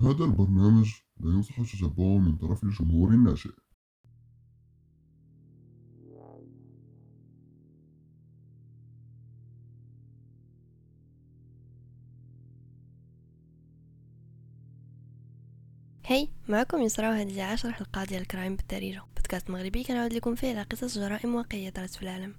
هذا البرنامج لا ينصح تتبعه من طرف الجمهور الناشئ. هاي معكم يسرا وهذه عشر ديال ال crime بالدارجة بودكاست مغربي كنعاود لكم فيه على قصص جرائم واقعية طرات في العالم.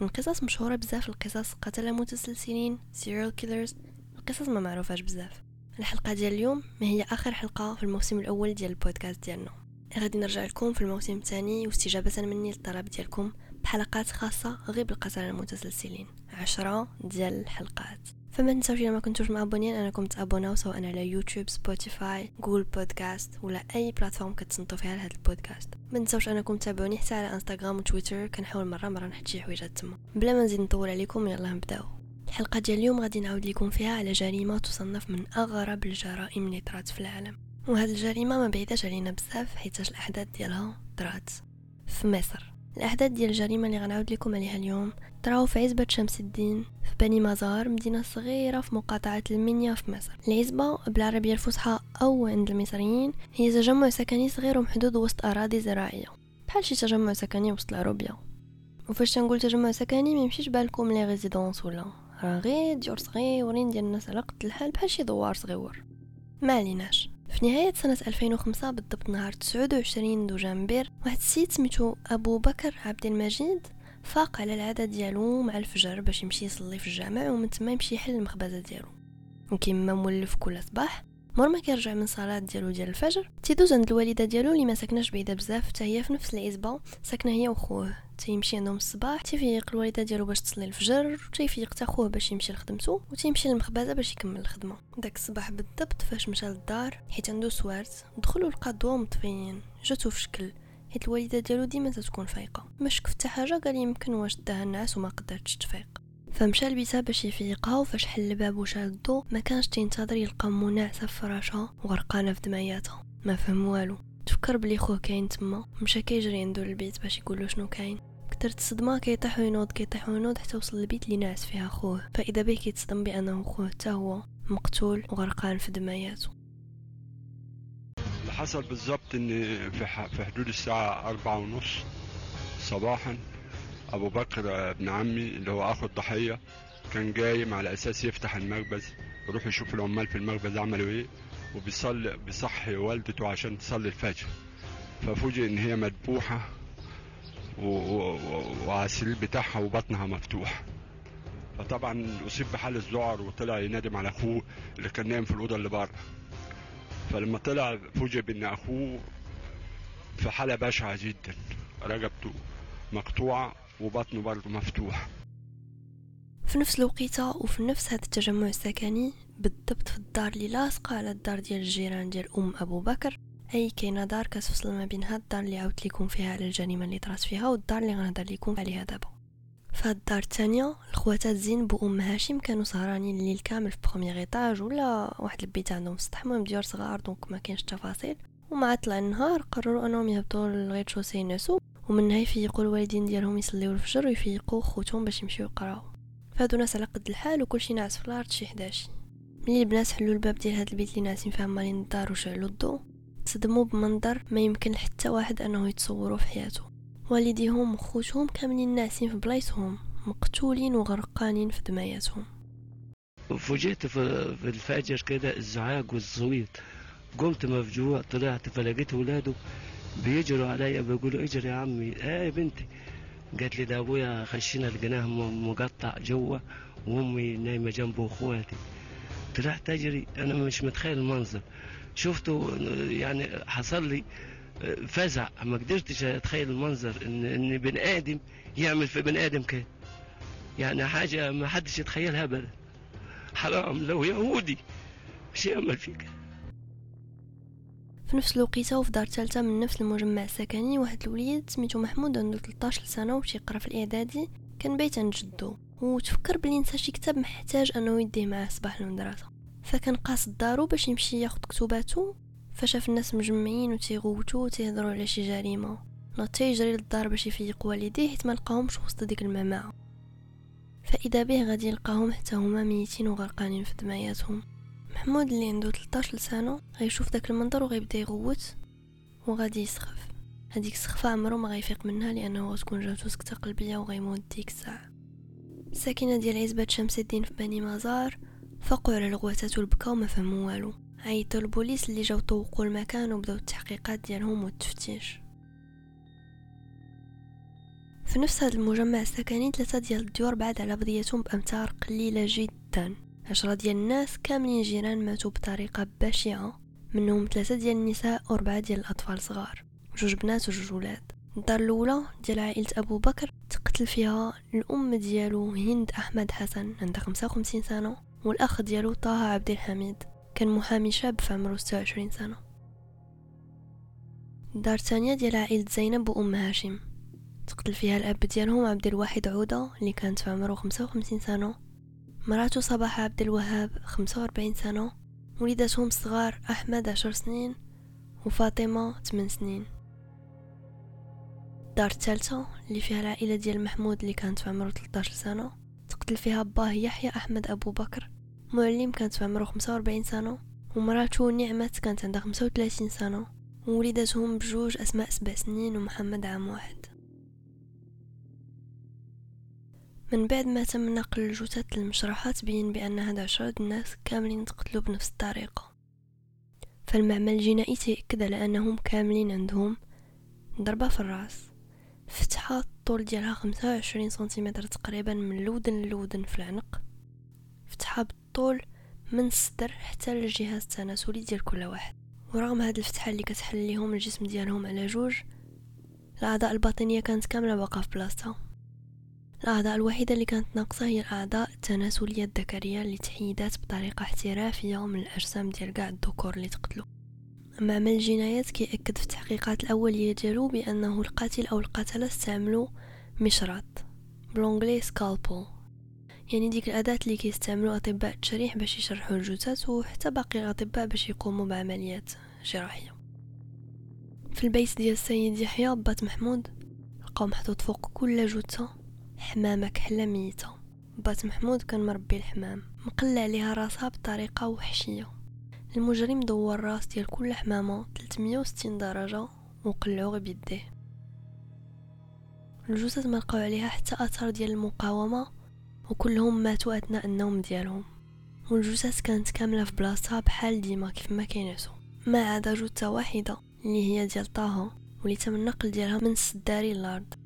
من قصص مشهورة بزاف القصص قتلة متسلسلين serial killers القصص ما معروفاش بزاف. الحلقة ديال اليوم ما هي آخر حلقة في الموسم الأول ديال البودكاست ديالنا. غادي نرجع لكم في الموسم الثاني واستجابة مني للطلب ديالكم بحلقات خاصة غير بالقتلة المتسلسلين. عشرة ديال الحلقات. فما تنساوش الا ما كنتوش مأبونين أنكم تابونيو سواء على يوتيوب سبوتيفاي جوجل بودكاست ولا أي plateforme كتصنتوا فيها لهذا البودكاست. ما تنساوش أنكم تتابعوني حتى على انستغرام وتويتر كنحاول مرة مرة نحط شي حويجات تما. بلا ما نزيد نطول عليكم يلا نبداو. الحلقة ديال اليوم غادي نعاود لكم فيها على جريمة تصنف من أغرب الجرائم اللي طرات في العالم. وهاد الجريمة ما بعيداش علينا بزاف حيت الأحداث ديالها طرات في مصر. الأحداث ديال الجريمة اللي غنعاود لكم عليها اليوم تراو في عزبة شمس الدين في بني مزار مدينة صغيرة في مقاطعة المنيا في مصر. العزبة بالعربية الفصحى أو عند المصريين هي تجمع سكني صغير ومحدود وسط أراضي زراعية. بحال شي تجمع سكني وسط العروبية. وفاش تنقول تجمع سكني ما يمشيش بالكم les résidences ولا. راه غير ديور صغيورين ديال الناس على قد الحال بحال شي دوار صغيور. ما عليناش. في نهاية سنة 2005 بالضبط نهار 29 دوجنبير واحد السيد سميتو أبو بكر عبد المجيد فاق على العادة ديالو مع الفجر باش يمشي يصلي في الجامع ومن تما يمشي يحل المخبزة ديالو. وكيما مولف كل صباح مور ما كيرجع من صلاة ديالو ديال الفجر تيدوز عند الوالدة ديالو اللي ما ساكناش بعيدة بزاف حتى هي في نفس العزبة ساكنة هي وخوه. تيمشي عندهم الصباح تيفيق الوالدة ديالو باش تصلي الفجر وتيفيق حتى خوه باش يمشي لخدمته وتيمشي للمخبزة باش يكمل الخدمة. داك الصباح بالضبط فاش مشى للدار حيت عنده سوارت دخلوا لقى الضوا مطفيين جاتو في شكل. حيت الوالدة ديالو ديما تتكون فايقة. ما شك حتى حاجة قال يمكن واش داها النعاس وما قدرتش تفيق. فمشى لبيتها باش يفيقها وفاش حل الباب وشال الضو ما كانش تينتظر يلقى منعسه في فراشها وغرقانه في دمياتها ما فهم والو. تفكر بلي خوه كاين تما. مشى كيجري عنده البيت باش يقول شنو كاين. كثرت الصدمة كيطيح وينوض كيطيح وينوض حتى وصل للبيت اللي ناعس فيها خوه. فإذا به كيتصدم بأنه خوه حتى هو مقتول وغرقان في دمياته اللي حصل بالظبط ان في حدود الساعة أربعة ونص صباحا أبو بكر ابن عمي اللي هو أخو الضحية كان جاي على أساس يفتح المخبز يروح يشوف العمال في المخبز عملوا إيه وبيصلي بيصحي والدته عشان تصلي الفجر. ففوجئ إن هي مذبوحة وعلى السرير بتاعها وبطنها مفتوح. فطبعا أصيب بحالة ذعر وطلع ينادم على أخوه اللي كان نايم في الأوضة اللي بره. فلما طلع فوجئ بإن أخوه في حالة بشعة جدا رقبته مقطوعة وبطنه برضه مفتوح. في نفس الوقيتة وفي نفس هذا التجمع السكني بالضبط في الدار اللي لاصقة على الدار ديال الجيران ديال أم أبو بكر أي كاينة دار كتفصل ما بين هاد الدار اللي عاودت لكم فيها على الجريمة اللي طرات فيها والدار اللي غنهضر لكم عليها دابا. فهاد الدار الثانية الخواتات زينب وأم هاشم كانوا سهرانين الليل كامل في premier étage ولا واحد البيت عندهم السطح المهم ديور صغار donc ما كاينش التفاصيل ومع طلع النهار قرروا أنهم يهبطوا للغيت شوسي ينسوا ومنها يفيقوا الوالدين ديالهم يصليو الفجر ويفيقوا خوتهم باش يمشيو يقراو. فهادو ناس على قد الحال وكلشي ناعس في الأرض شي حداش. ملي البنات حلوا الباب ديال هاد البيت اللي ناعسين فيه مالين الدار وشعلوا الضو تصدموا بمنظر ما يمكن حتى واحد أنه يتصوروا في حياته والديهم وخوتهم كاملين ناعسين في بلايصهم مقتولين وغرقانين في دماياتهم. فوجئت في الفجر كده الزعاق والصويت قمت مفجوع طلعت فلقيت ولاده بيجروا عليا بيقولوا اجري يا عمي. إيه بنتي؟ قالت لي ده أبويا خشينا لقيناه مقطع جوا وأمي نايمة جنبه واخواتي طلعت أجري. أنا مش متخيل المنظر. شفته يعني حصل لي فزع. ما قدرتش أتخيل المنظر إن إن بني آدم يعمل في بني آدم كده. يعني حاجة ما حدش يتخيلها ابدا. حرام لو يهودي مش يعمل فيك. في نفس الوقيتة وفي دار ثالثه من نفس المجمع السكني واحد الوليد سميتو محمود عنده 13 سنه وشي يقرأ في الإعدادي كان بايت عند جدو. وتفكر بلي نسى شي كتاب محتاج أنه يديه معاه صباح المدرسة. فكان قاصد دارو باش يمشي ياخد كتباتو فشاف الناس مجمعين وتيغوتو وتيهضروا على شي جريمة. ناض يجري للدار باش يفيق والديه حيت ما لقاهمش وسط ديك فإذا به غادي يلقاهم حتى هما ميتين وغرقانين في دماياتهم. محمود اللي عنده 13 سنة غيشوف داك المنظر وغيبدا يغوت وغادي يسخف. هذيك السخفة عمرو ما غيفيق منها لأنه غتكون جاتو سكتة قلبية وغيموت ديك الساعة. الساكنة ديال عزبة شمس الدين في بني مزار فقعوا على الغواتات والبكا وما فهموا والو. عيطوا البوليس اللي جاو طوقوا المكان وبداو التحقيقات ديالهم والتفتيش. في نفس هذا المجمع السكني ثلاثة ديال الديور بعد على بعضياتهم بأمتار قليلة جدا. عشرة ديال الناس كاملين جيران ماتوا بطريقة بشعة منهم ثلاثة ديال النساء وأربعة ديال الأطفال صغار جوج بنات وجوج ولاد. الدار الأولى ديال عائلة أبو بكر تقتل فيها الأم ديالو هند أحمد حسن عندها خمسة وخمسين سنة والأخ ديالو طه عبد الحميد كان محامي شاب في عمره ستة وعشرين سنة. الدار الثانية ديال عائلة زينب وأم هاشم. تقتل فيها الأب ديالهم عبد الواحد عودة اللي كانت في عمره خمسة وخمسين سنة. مراته صباح عبد الوهاب خمسة وأربعين سنة وليداتهم الصغار أحمد عشر سنين وفاطمة ثمان سنين. الدار الثالثة اللي فيها العائلة ديال محمود اللي كانت في عمره 13 سنة تقتل فيها باه يحيى أحمد أبو بكر معلم كانت في عمره 45 سنة ومراته نعمت كانت عندها 35 سنة ووليداتهم بجوج أسماء سبع سنين ومحمد عام واحد. من بعد ما تم نقل الجثث للمشرحة تبين بأن هاد عشرة الناس كاملين تقتلوا بنفس الطريقة. فالمعمل الجنائي تأكد على أنهم كاملين عندهم ضربة في الرأس. فتحة الطول ديالها خمسة وعشرين سنتيمتر تقريبا من الودن للودن في العنق. فتحة بالطول من الصدر حتى للجهاز التناسلي ديال كل واحد. ورغم هاد الفتحة اللي كتحل ليهم الجسم ديالهم على جوج الأعضاء الباطنية كانت كاملة باقا في بلاصتها. الأعضاء الوحيدة اللي كانت ناقصة هي الأعضاء التناسلية الذكرية اللي تحيدات بطريقة احترافية من الأجسام ديال كاع الذكور اللي تقتلوا معمل الجنايات كيأكد في التحقيقات الأولية ديالو بأنه القاتل أو القتلة استعملوا مشرط بلونغلي سكالبل يعني ديك الأداة اللي كيستعملوا أطباء التشريح باش يشرحوا الجثث وحتى باقي الأطباء باش يقوموا بعمليات جراحية. في البيت ديال السيد يحيى بات محمود لقاو محطوط فوق كل جثة. حمامة كحلة ميتة. بات محمود كان مربي الحمام. مقلع عليها راسها بطريقة وحشية. المجرم دور راس ديال كل حمامة 360 درجة وقلعو غير بيديه. الجثث ما لقاو عليها حتى اثر ديال المقاومة وكلهم ماتوا أثناء النوم ديالهم. والجثث كانت كاملة في بلاصتها بحال ديما كيف ما كينعسوا ما عدا جثه واحدة اللي هي ديال طه واللي تم النقل ديالها من السداري للأرض.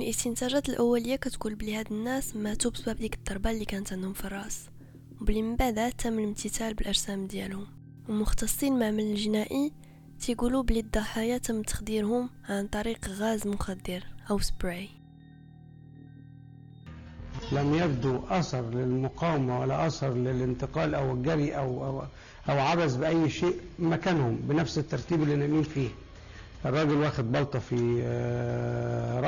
الاستنتاجات الأولية كتقول بلي هاد الناس ماتوا بسبب ديك الضربة اللي كانت عندهم في الراس. وبلي من بعد تم الامتثال بالأجسام ديالهم. ومختصين المعمل الجنائي تيقولوا بلي الضحايا تم تخديرهم عن طريق غاز مخدر أو سبراي. لم يبدو أثر للمقاومة ولا أثر للانتقال أو الجري أو أو, أو عبث بأي شيء مكانهم بنفس الترتيب اللي نايمين فيه. الراجل واخد بلطة في آه،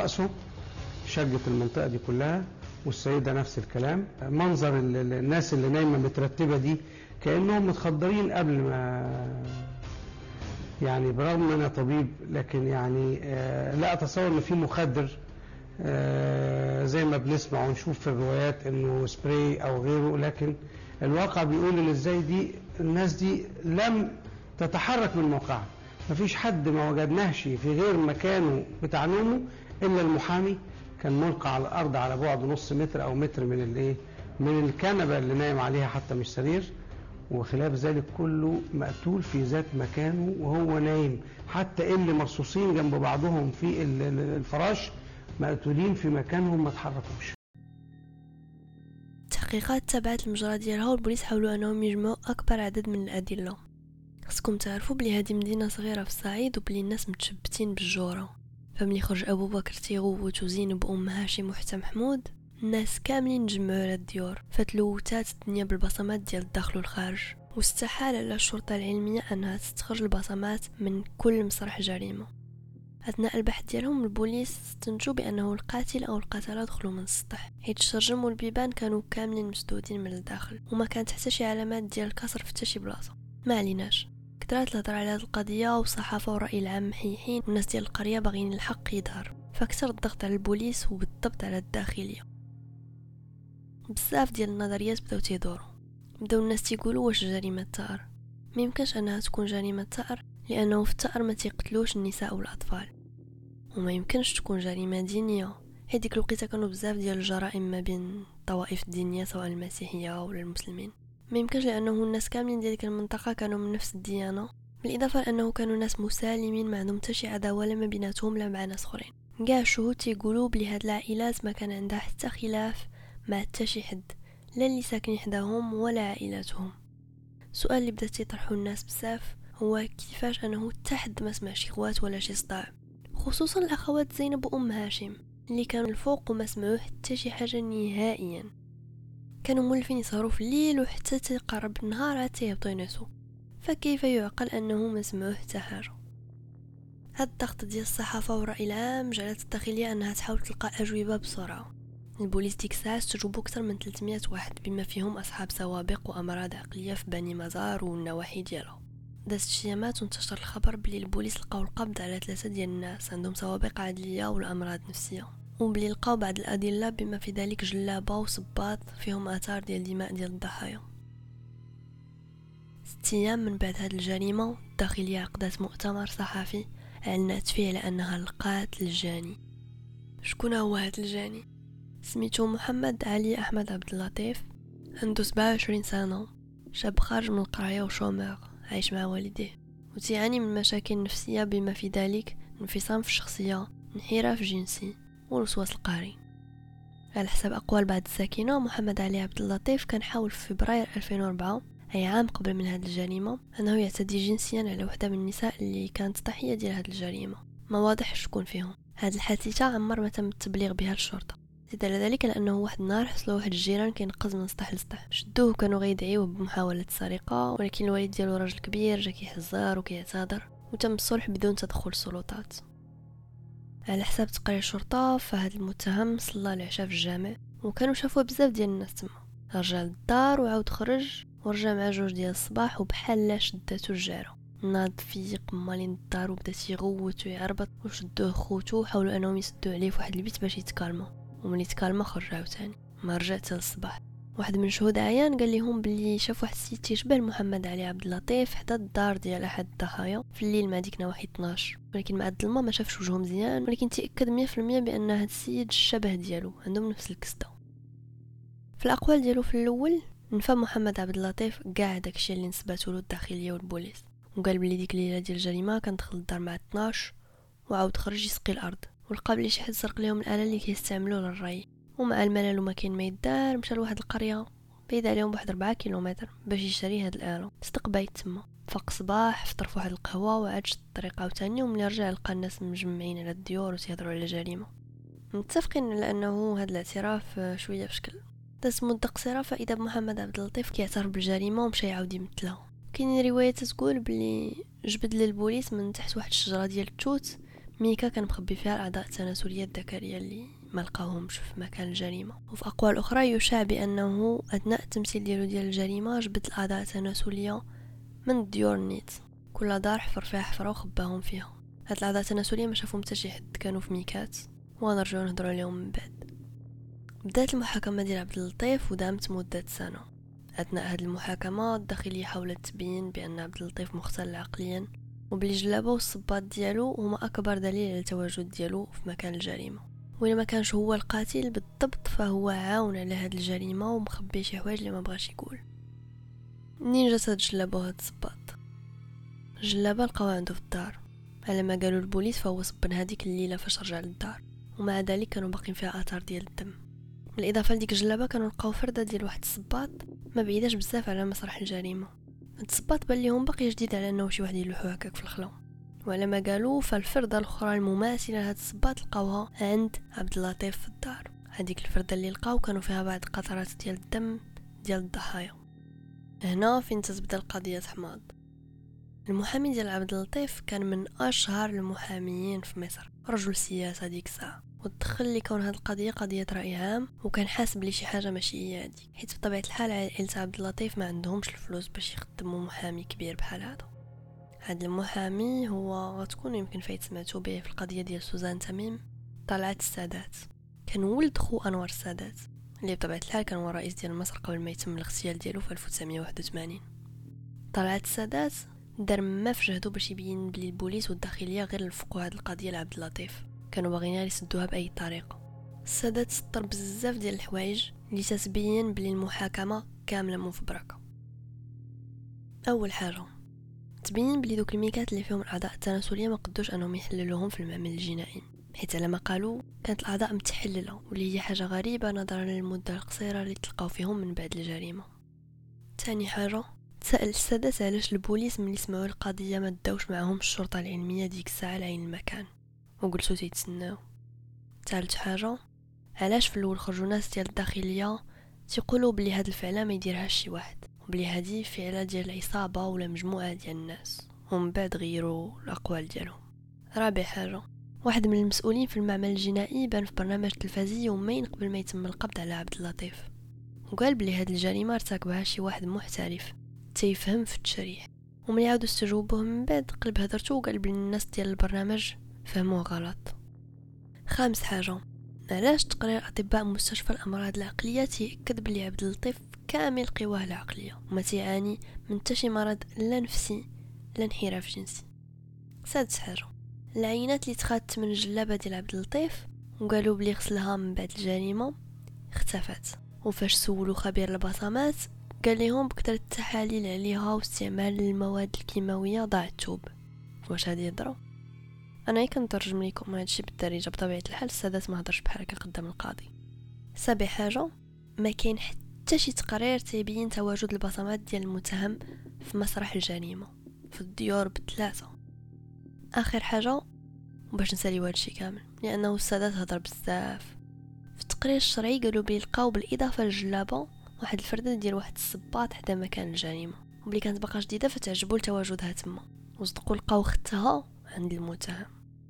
شجت المنطقة دي كلها والسيدة نفس الكلام. منظر ال- ال- الناس اللي نايمة مترتبة دي كأنهم متخدرين قبل ما يعني برغم إن أنا طبيب لكن يعني آه، لا أتصور إن في مخدر آه، زي ما بنسمع ونشوف في الروايات إنه سبراي أو غيره. لكن الواقع بيقول إن إزاي دي الناس دي لم تتحرك من موقعها. مفيش حد ما وجدناهش في غير مكانه بتاع نومه إلا المحامي كان ملقى على الأرض على بعد نص متر أو متر من الايه من الكنبة اللي نايم عليها حتى مش سرير. وخلاف ذلك كله مقتول في ذات مكانه وهو نايم. حتى اللي مرصوصين جنب بعضهم في ال- ال- الفراش مقتولين في مكانهم ما تحركوش التحقيقات تبعت المجرى ديالها والبوليس حاولوا أنهم يجمعوا أكبر عدد من الأدلة. خصكم تعرفوا بلي هذه مدينة صغيرة في الصعيد وبلي الناس متشبتين بالجوره فملي خرج أبو بكر تيغوت وزينب وام هاشم وحتى محمود الناس كاملين تجمعوا على الديور فتلوثات الدنيا بالبصمات ديال الداخل والخارج. واستحال على الشرطة العلمية أنها تستخرج البصمات من كل مسرح جريمة. أثناء البحث ديالهم البوليس استنتجوا بأنه القاتل أو القتلة دخلوا من السطح حيت الشرجم والبيبان كانوا كاملين مسدودين من الداخل وما كانت حتى شي علامات ديال الكسر في حتى شي بلاصة. ما عليناش. كثرات الهضره على هذه القضية والصحافة والرأي العام محيحين والناس ديال القرية باغيين الحق يظهر فكثر الضغط على البوليس وبالضبط على الداخلية. بزاف ديال النظريات بداو تيدوروا بداو الناس تيقولوا واش جريمة ثأر ما يمكنش أنها تكون جريمة ثأر لأنه في الثأر ما تيقتلوش النساء والأطفال. وما يمكنش تكون جريمة دينية. هذيك الوقيتة كانوا بزاف ديال الجرائم ما بين الطوائف الدينية سواء المسيحية ولا المسلمين. ما يمكنش لأنه الناس كاملين ديال ديك المنطقة كانوا من نفس الديانة. بالإضافة لأنه كانوا ناس مسالمين ما عندهم حتى شي عداوة لا ما بيناتهم لا مع ناس أخرين. كاع الشهود تيقولوا بلي هاد العائلات ما كان عندها حتى خلاف مع حتى شي حد لا اللي ساكنين حداهم ولا عائلاتهم. السؤال اللي بدات يطرحه الناس بزاف هو كيفاش أنه حتى حد ما سمع شي غوات ولا شي صداع؟ خصوصا الأخوات زينب وأم هاشم اللي كانوا الفوق وما سمعوا حتى شي حاجة نهائيا. كانوا مولفين يسهروا في الليل وحتى تقرب النهار عاد تيهبطوا ينعسوا. فكيف يعقل أنه ما سمعوا حتى حاجة؟ هاد الضغط ديال الصحافة والراي العام جعلت الداخلية أنها تحاول تلقى أجوبة بسرعة. البوليس ديك الساعة استجوبوا أكثر من 300 واحد بما فيهم أصحاب سوابق وأمراض عقلية في بني مزار والنواحي ديالها دازت الشيامات وانتشر الخبر بلي البوليس لقاو القبض على ثلاثة ديال الناس عندهم سوابق عدلية ولا أمراض نفسية. وبلي لقاو بعض الأدلة بما في ذلك جلابة وصباط فيهم آثار ديال دماء ديال الضحايا. ست أيام من بعد هاد الجريمة الداخلية عقدت مؤتمر صحفي أعلنت فيه على أنها لقات الجاني. شكون هو هاد الجاني؟ سميتو محمد علي أحمد عبد اللطيف عنده سبعة وعشرين سنة شاب خارج من القراية وشومير عايش مع والديه. وتعاني من مشاكل نفسية بما في ذلك انفصام في الشخصية انحراف جنسي. والوسواس القهري على حسب أقوال بعض الساكنة محمد علي عبد اللطيف كان حاول في فبراير 2004 أي عام قبل من هذه الجريمة أنه يعتدي جنسيا على وحدة من النساء اللي كانت ضحية ديال هذه الجريمة. ما واضح شكون فيهم. هذه الحادثة عمر ما تم التبليغ بها للشرطة. زيد على ذلك لأنه واحد النهار حصلوا واحد الجيران كينقز من سطح لسطح. شدوه كانوا غيدعيوه بمحاولة السرقه ولكن الوالد ديالو راجل كبير جا كيحزر وكيعتذر وتم الصلح بدون تدخل السلطات على حساب تقرير الشرطه فهاد المتهم صلى العشاء في الجامع وكانوا شافوه بزاف ديال الناس تما. رجع للدار وعاود خرج ورجع مع جوج ديال الصباح وبحال لا شداتو الجارة ناض فيق مالين الدار وبدا تيغوت ويعربط وشدوه خوتو وحاولوا انهم يسدوا عليه في واحد البيت باش يتكالما وملي تكالما خرج عاوتاني. ما رجع حتى واحد من شهود عيان قال لهم بلي شاف واحد السيد تيشبه محمد علي عبد اللطيف حدا الدار ديال احد الضحايا في الليل مع ديك نواحي 12 ولكن مع الظلمه ما شافش وجهه مزيان ولكن تأكد 100% بأن هاد السيد الشبه ديالو عندهم نفس الكسده في الأقوال ديالو في الأول نفى محمد عبد اللطيف كاع داكشي اللي نسباتو له الداخلية والبوليس. وقال بلي ديك الليلة ديال الجريمه كان دخل الدار مع 12 وعاود خرج يسقي الأرض. ولقى بلي شي حد سرق ليهم الآلة اللي كيستعملوا للري. ومع الملل وما كاين ما يدار مشى لواحد القرية بعيد عليهم بواحد 4 كيلومتر باش يشري هاد الآلة. صدق تما. فاق صباح فطر فواحد القهوة وعاد شد الطريق عاوتاني وملي رجع لقى الناس مجمعين على الديور وتيهضروا على جريمة. متفقين على أنه هاد الاعتراف شوية بشكل. داز مدة قصيرة فإذا محمد عبد اللطيف كيعترف بالجريمة ومشى يعاود يمثلها. كاين رواية تقول بلي جبد للبوليس من تحت واحد الشجرة ديال التوت ميكا كان مخبي فيها الأعضاء التناسلية الذكرية اللي ما لقاوهمش في مكان الجريمة. وفي أقوال أخرى يشاع بأنه أثناء التمثيل ديالو ديال الجريمة جبد الأعضاء التناسلية من الديور نيت. كل دار حفر فيها حفرة وخباهم فيها. هاد الأعضاء التناسلية ما شافهم حتى شي حد كانوا في ميكات. ونرجعو نهضروا عليهم من بعد. بدات المحاكمة ديال عبد اللطيف ودامت مدة سنة. أثناء هذه المحاكمة الداخلية حاولت تبين بأن عبد اللطيف مختل عقليا. وبلي جلابه والصباط ديالو هما أكبر دليل على التواجد ديالو في مكان الجريمة. وإلا كانش هو القاتل بالضبط فهو عاون على هاد الجريمة ومخبي شي حوايج اللي ما بغاش يقول. منين جات هاد الجلابة وهاد الصباط؟ الجلابة لقاوها عنده في الدار. على ما قالوا البوليس فهو صبن هذيك الليلة فاش رجع للدار. ومع ذلك كانوا باقين فيها آثار ديال الدم. بالإضافة لديك الجلابه كانوا لقاو فردة ديال واحد الصباط ما بعيداش بزاف على مسرح الجريمة. هاد الصباط بان ليهم باقي جديد على أنه شي واحد يلوحو هكاك في الخلا وعلى ما قالوا فالفرده الاخرى المماثله لهاد الصباط لقاوها عند عبد اللطيف في الدار. هذيك الفرده اللي لقاو كانوا فيها بعض قطرات ديال الدم ديال الضحايا. هنا فين تتبدا القضية حماض. المحامي ديال عبد اللطيف كان من أشهر المحاميين في مصر. رجل سياسة ديك الساعة. وتدخل لكون هاد القضية قضية رأي عام وكان حاسب لي شي حاجة ماشي هي هادي حيت بطبيعة الحال عائلة عبد اللطيف ما عندهمش الفلوس باش يخدموا محامي كبير بحال هذا هاد المحامي هو غتكون يمكن فايت سمعتو به في القضية ديال سوزان تميم طلعت السادات. كان ولد خو أنور السادات اللي بطبيعة الحال كان هو الرئيس ديال مصر قبل ما يتم الاغتيال ديالو في 1981 طلعت السادات دار ما في جهدو باش يبين بلي البوليس والداخلية غير لفقوا هاد القضية لعبد اللطيف. كانوا باغيين يسدوها بأي طريقة السادات سطر بزاف ديال الحوايج اللي تتبين بلي المحاكمة كاملة مفبركة. أول حاجة. تبين بلي دوك الميكات اللي فيهم الأعضاء التناسلية ما قدوش أنهم يحللوهم في المعمل الجنائي. حيث على ما قالوا كانت الأعضاء متحللة واللي هي حاجة غريبة نظرا للمدة القصيرة اللي تلقاو فيهم من بعد الجريمة. تاني حاجة تسأل السادات علاش البوليس ملي سمعوا القضية ما داوش معاهم الشرطة العلمية ديك الساعة لعين المكان وقلتو تيتسناو. ثالث حاجة علاش في الأول خرجوا ناس ديال الداخلية تيقولوا بلي هاد الفعلة ما يديرهاش شي واحد؟ وبلي هادي فعله ديال عصابه ولا مجموعة ديال الناس ومن بعد غيروا الأقوال ديالهم. رابع حاجة واحد من المسؤولين في المعمل الجنائي بان في برنامج تلفزي يومين قبل ما يتم القبض على عبد اللطيف. وقال بلي هاد الجريمة ارتكبها شي واحد محترف تيفهم في التشريح. وملي عاودوا استجوبوه من بعد قلب هضرته وقال بلي الناس ديال البرنامج فهموه غلط. خامس حاجة علاش تقرير أطباء مستشفى الأمراض العقلية تيأكد بلي عبد اللطيف كامل قواه العقلية وما تيعاني من تشي مرض لا نفسي لا انحراف جنسي. سادس حاجة العينات اللي تخادت من الجلابة ديال عبد اللطيف وقالوا بلي غسلها من بعد الجريمة اختفت. وفاش سولو خبير البصمات قال لهم بكثرة التحاليل عليها واستعمال المواد الكيماوية ضاع التوب. واش هادي يضرب أنا كنترجم لكم هادشي بالدارجة بطبيعة الحال السادات ما هضرش بحال هكا قدام القاضي. سابع حاجة ما كاين حتى شي تقرير تيبين تواجد البصمات ديال المتهم في مسرح الجريمة في الديور بثلاثة. آخر حاجة باش نساليو هادشي كامل لأنه السادات هضر بزاف. في التقرير الشرعي قالوا بلي لقاو بالإضافة للجلابة واحد الفرده ديال واحد الصباط حدا مكان الجريمة. وبلي كانت باقا جديدة فتعجبو لتواجدها تما. وصدقوا لقاو ختها عند المتهم.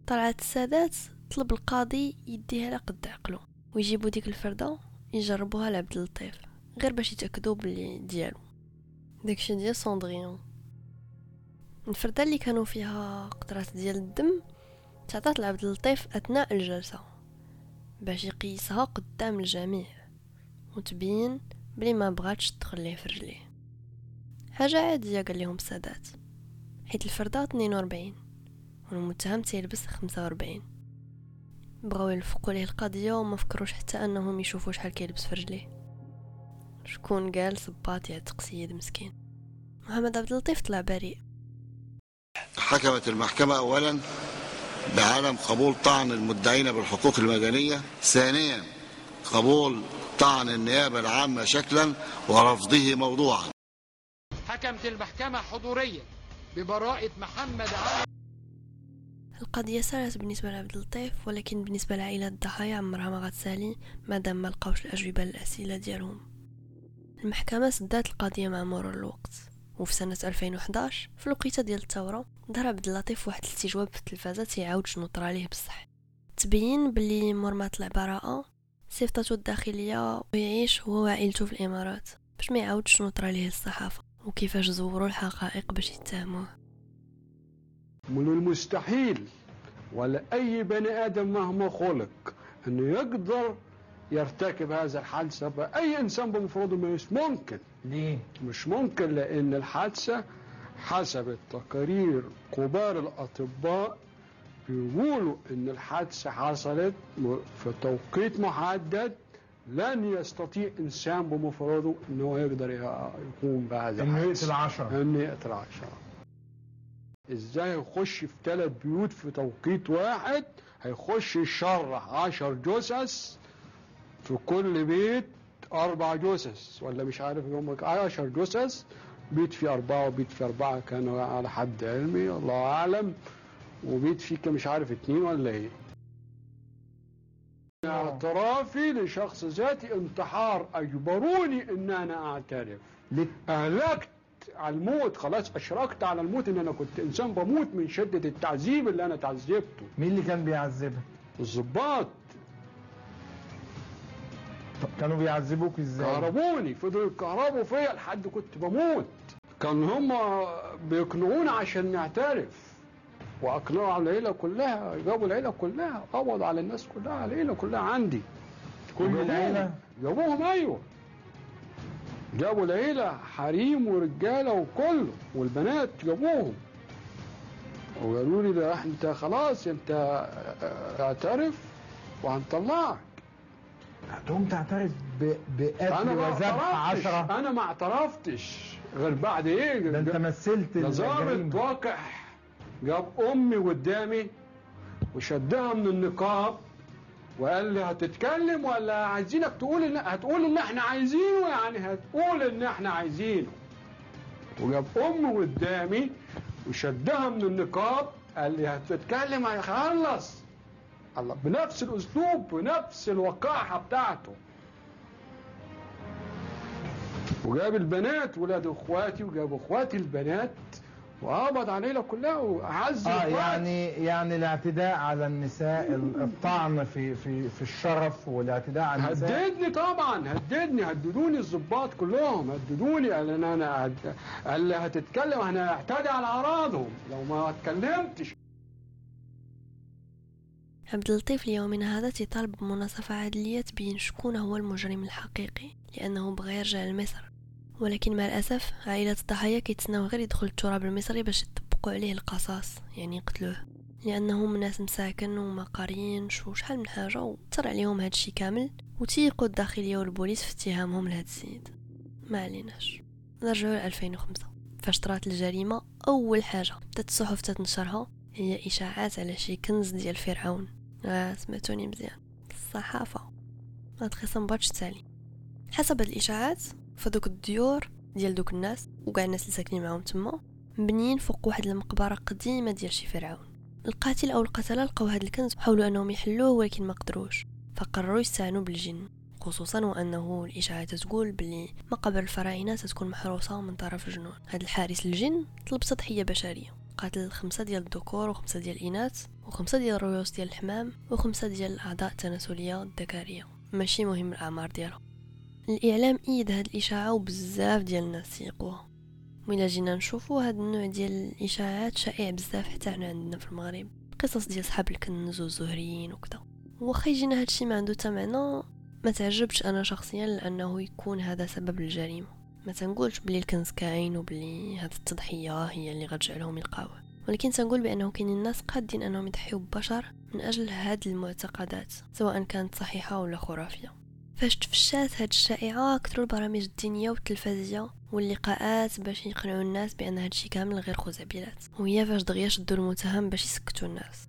طلعت السادات طلب القاضي يديها لها قد عقلو ويجيبو ديك الفردة يجربوها لعبد اللطيف. غير باش يتأكدو بلي ديالو. داكشي ديال سوندريون الفردة اللي كانوا فيها قطرات ديال الدم تعطات لعبد اللطيف أثناء الجلسة باش يقيسها قدام الجميع وتبين بلي ما بغاتش تدخل ليه في رجليه. حاجة عادية قال لهم السادات. حيت الفردة 42 والمتهم تيلبس خمسة وربعين بغاو يلفقوا ليه القضية وما فكروش حتى أنهم يشوفوا شحال كيلبس في رجليه. شكون قال صباط يعتق سيد مسكين. محمد عبد اللطيف طلع بريء. حكمت المحكمة أولا بعدم قبول طعن المدعين بالحقوق المدنية ثانيا قبول طعن النيابة العامة شكلا ورفضه موضوعا. حكمت المحكمة حضوريا ببراءة محمد علي. القضية سالت بالنسبة لعبد اللطيف ولكن بالنسبة لعائلة الضحايا عمرها ما غتسالي مادام ما لقاوش الأجوبة للأسئلة ديالهم. المحكمة سدات القضية مع مرور الوقت وفي سنة 2011 في الوقيتة ديال الثورة ظهر عبد اللطيف واحد الاستجواب في التلفازة تيعاود شنو طرا ليه بصح. تبين بلي مور ما طلع براءة صيفطاتو الداخلية ويعيش هو وعائلته في الإمارات باش ما يعاودش شنو طرا ليه الصحافة وكيفاش زوروا الحقائق باش يتهموه. من المستحيل ولا أي بني آدم مهما خلق أنه يقدر يرتكب هذا الحادثة بأي إنسان بمفروض مش ممكن. ليه؟ مش ممكن لأن الحادثة حسب التقارير كبار الأطباء بيقولوا إن الحادثة حصلت في توقيت محدد لن يستطيع إنسان بمفرده إنه يقدر يقوم بهذا إنه يقتل عشرة. إنه يقتل عشرة. إزاي يخش في ثلاث بيوت في توقيت واحد؟ هيخش يشرح عشر جثث في كل بيت أربع جثث ولا مش عارف يوم عشر جثث بيت فيه أربعة وبيت فيه أربعة كانوا على حد علمي الله أعلم وبيت فيه مش عارف اتنين ولا إيه. اعترافي لشخص ذاتي انتحار أجبروني إن أنا أعترف. اهلكت على الموت خلاص أشركت على الموت إن أنا كنت إنسان بموت من شدة التعذيب اللي أنا تعذبته. مين اللي كان بيعذبك؟ الضباط. طب كانوا بيعذبوك إزاي؟ كهربوني فضلوا يكهربوا فيا لحد كنت بموت. كان هم بيقنعوني عشان نعترف. وأقنعوا على العيلة كلها جابوا العيلة كلها قبضوا على الناس كلها على العيلة كلها عندي. كل العيلة؟ جابوهم أيوه. جابوا العيلة حريم ورجالة وكله والبنات جابوهم. وقالوا لي ده انت خلاص انت اعترف وهنطلعك. هتقوم تعترف بقتل وذبح اعترفتش. عشرة. أنا ما اعترفتش. غير بعد إيه؟ ده أنت مثلت ده ظابط الجريمة وقح جاب أمي قدامي وشدها من النقاب وقال لي هتتكلم ولا عايزينك تقول ان هتقول إن إحنا عايزينه يعني هتقول إن إحنا عايزينه. وجاب أمي قدامي وشدها من النقاب قال لي هتتكلم هيخلص. الله بنفس الأسلوب بنفس الوقاحة بتاعته. وجاب البنات ولاد إخواتي وجاب إخواتي البنات وقبض علينا كلها وعز آه. يعني يعني الاعتداء على النساء ال- الطعن في في في الشرف والاعتداء على النساء. هددني طبعا هددني هددوني الضباط كلهم هددوني. قال أنا قال لي هتتكلم أنا هعتدي على اعراضهم لو ما اتكلمتش عبد اللطيف ليومنا هذا تطالب بمناصفة عادلية تبين شكون هو المجرم الحقيقي لأنه بغى يرجع لمصر ولكن مع الأسف عائلة الضحايا كيتسناو غير يدخل التراب المصري باش يطبقوا عليه القصاص يعني يقتلوه. لأنهم ناس مساكن وما قاريينش وشحال من حاجة وطر عليهم هادشي كامل وتيقوا الداخلية والبوليس في اتهامهم لهاد السيد. ما عليناش. نرجعو ل 2005 فاش طرات الجريمة أول حاجة بدات الصحف تتنشرها هي إشاعات على شي كنز ديال فرعون. آه سمعتوني مزيان. الصحافة. تخصم باتش تالي حسب الإشاعات فدوك الديور ديال دوك الناس وكاع الناس اللي ساكنين معاهم تما مبنيين فوق واحد المقبرة قديمة ديال شي فرعون. القاتل أو القتلة لقاو هاد الكنز وحاولوا أنهم يحلوه ولكن ما قدروش فقرروا يستعانوا بالجن خصوصا وأنه الإشاعات تقول بلي مقابر الفراعنة تكون محروسة من طرف الجنون. هاد الحارس الجن طلب تضحية بشرية. قاتل خمسة ديال الذكور وخمسة ديال الإناث وخمسة ديال الرؤوس ديال الحمام وخمسة ديال الأعضاء التناسلية الذكرية ماشي مهم الأعمار ديالها الإعلام إيد هاد الإشاعة وبزاف ديال الناس سيقوها وإلا جينا نشوفو هاد النوع ديال الإشاعات شائع بزاف حتى هنا عندنا في المغرب. قصص ديال صحاب الكنز والزهريين وكذا واخا يجينا هادشي ما عنده تا معنى ما تعجبش أنا شخصيا لأنه يكون هذا سبب الجريمة. ما تنقولش بلي الكنز كاين وبلي هاد التضحية هي اللي غتجعلهم يلقاوه. ولكن تنقول بأنه كاين الناس قادين أنهم يضحيو ببشر من أجل هاد المعتقدات سواء كانت صحيحة ولا خرافية. فاش تفشات هاد الشائعة كثروا البرامج الدينية والتلفزيونيه واللقاءات باش يقنعوا الناس بأن هادشي كامل غير خزعبلات وهي فاش دغيا شدوا المتهم باش يسكتوا الناس.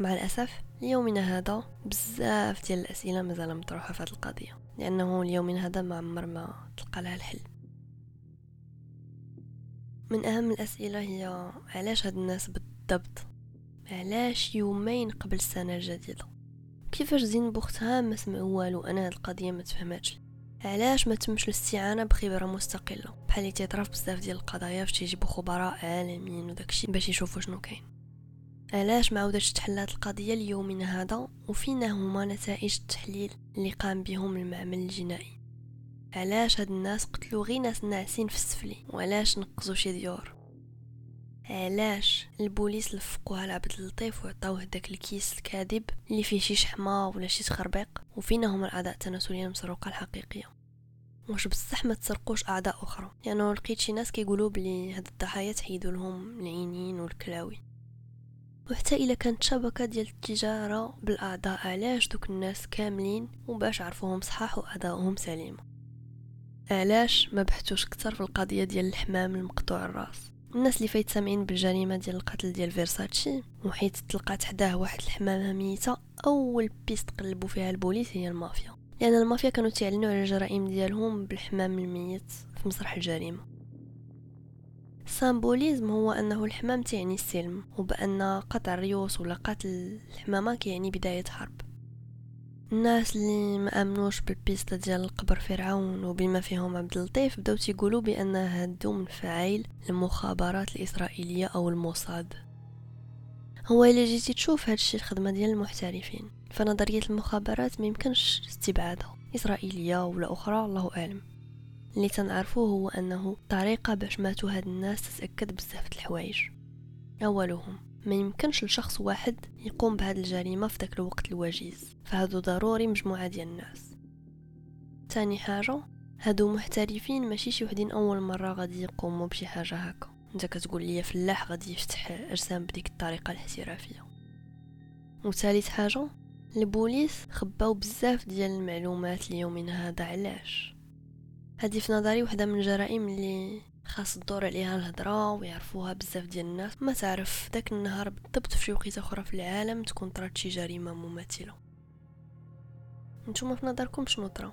مع الأسف ليومنا هذا بزاف ديال الأسئلة مازال مطروحه في هذه القضية. لأنه اليومنا هذا ما عمر ما تلقى لها الحل. من أهم الأسئلة هي علاش هاد الناس بالضبط؟ علاش يومين قبل السنة الجديده كيفاش زين بوختها ما سمعوا والو أنا هاد القضية ما تفهماتش. علاش ما تمش الاستعانة بخبرة مستقلة؟ بحال اللي تيطرا في بزاف ديال القضايا فاش تيجيبوا خبراء عالميين وداكشي باش يشوفوا شنو كاين. علاش ما عاودتش تحلات القضية ليومنا هذا؟ وفينا هما نتائج التحليل اللي قام بهم المعمل الجنائي. علاش هاد الناس قتلوا غير ناس ناعسين في السفلي؟ وعلاش نقزوا شي ديور؟ علاش البوليس لفقوها لعبد اللطيف وعطاوه داك الكيس الكاذب اللي فيه شي شحمة ولا شي تخربيق؟ وفينا هما الاعضاء التناسلية المسروقة الحقيقية؟ واش بصح ما تسرقوش اعضاء أخرى؟ يعني لقيت شي ناس كيقولوا بلي هاد الضحايا تحيدوا لهم العينين والكلاوي. وحتى إلا كانت شبكة ديال التجارة بالاعضاء علاش دوك الناس كاملين وباش عرفوهم صحاح واعضاؤهم سليمه علاش ما بحثوش كتر في القضية ديال الحمام المقطوع الراس. الناس اللي فايت سامعين بالجريمة ديال القتل ديال فيرساتشي وحيت تلقات حداه واحد الحمامة ميتة أول piste قلبوا فيها البوليس هي المافيا. لأن المافيا كانوا تعلنوا على الجرائم ديالهم بالحمام الميت في مسرح الجريمة. ال symbolisme هو أنه الحمام تعني السلم وبأن قطع الريوس ولا قتل الحمامة كيعني بداية حرب. الناس اللي ما آمنوش بالبيستا ديال قبر فرعون وبما فيهم عبد اللطيف بداو تيقولوا بأن هادو من فعايل المخابرات الإسرائيلية أو الموساد هو إلا جيتي تشوف هادشي الخدمة ديال المحترفين فنظرية المخابرات ما يمكنش استبعادها إسرائيلية ولا أخرى الله أعلم. اللي تنعرفوه هو أنه طريقة باش ماتوا هاد الناس تتأكد بزاف د الحوايج. أولهم ما يمكنش لشخص واحد يقوم بهذه الجريمة في ذاك الوقت الوجيز. فهادو ضروري مجموعة ديال الناس. تاني حاجة هادو محترفين ماشي شي وحدين أول مرة غادي يقوموا بشي حاجة هكا. أنت كتقول لي فلاح غادي يفتح أجسام بديك الطريقة الاحترافية. وثالث حاجة البوليس خباو بزاف ديال المعلومات ليومنا هذا علاش؟ هذه في نظري وحدة من الجرائم اللي خاص الدور عليها الهضرة ويعرفوها بزاف ديال الناس. ما تعرف داك النهار بالضبط في شي وقيته أخرى في العالم تكون طرات شي جريمة مماثلة. نتوما في نظركم شنو طرا؟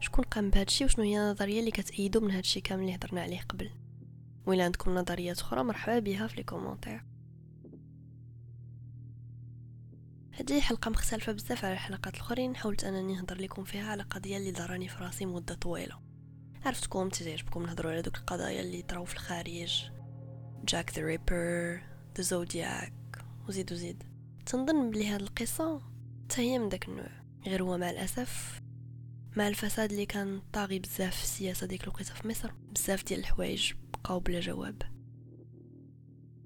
شكون قام بهادشي وشنو هي النظرية اللي كتأيدو من هادشي كامل اللي هضرنا عليه قبل؟ وإلا عندكم نظريات أخرى مرحبا بها في les commentaires. هذه حلقة مختلفة بزاف على الحلقات الأخرين حاولت أنني نهضر لكم فيها على قضية اللي ضراني في راسي مدة طويلة. عرفتكم تعجبكم نهضروا على دوك القضايا اللي طراو في الخارج. Jack the Ripper the Zodiac وزيد وزيد. تنظن بلي هاد القصة حتى من داك النوع. غير هو مع الأسف مع الفساد اللي كان طاغي بزاف في السياسة ديك الوقيتة في مصر بزاف ديال الحوايج بقاو بلا جواب.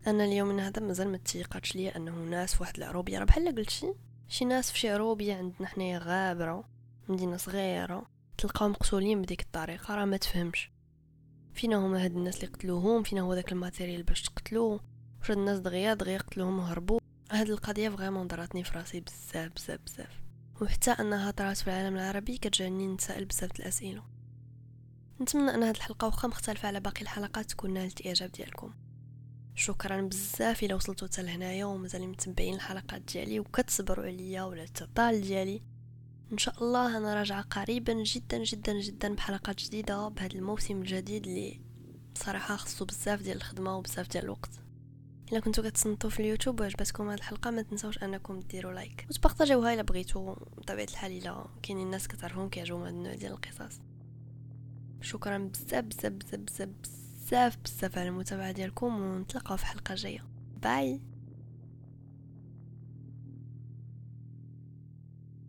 أنا اليوم هذا مازال ما تيقاتش ليا أنه ناس واحد العروبية راه بحال قلتي شي ناس في شي عروبية عندنا حنايا غابرة مدينة صغيرة. تلقاو مقتولين بديك الطريقة راه ما تفهمش. فينا هما هاد الناس اللي قتلوهم فينا هو داك ال matériel باش تقتلو واش هاد الناس دغيا دغيا قتلوهم وهربوا هاد القضية فريمون ضراتني في راسي بزاف بزاف بزاف. وحتى أنها طرات في العالم العربي كتجعلني نتسائل بزاف الأسئلة. نتمنى أن هاد الحلقة واخا مختلفة على باقي الحلقات تكون نالت الاعجاب ديالكم. شكرا بزاف إلى وصلتوا حتى لهنايا ومازال متبعين الحلقات ديالي وكتصبروا عليا ولا التطال ديالي. إن شاء الله أنا راجعة قريبا جدا جدا جدا بحلقات جديدة بهذا الموسم الجديد اللي صراحة خصو بزاف ديال الخدمة وبزاف ديال الوقت. إلا كنتو كتصنتوا في اليوتيوب وعجبتكم هذه الحلقة ما تنساوش أنكم ديروا like وتبارطاجيوها إلا بغيتو بطبيعة الحال إلا كاينين الناس كتعرفهم كيعجبهم هذا النوع ديال القصص. شكرا بزاف بزاف بزاف بزاف بزاف بزاف على المتابعة ديالكم ونتلاقاو في حلقه جاية bye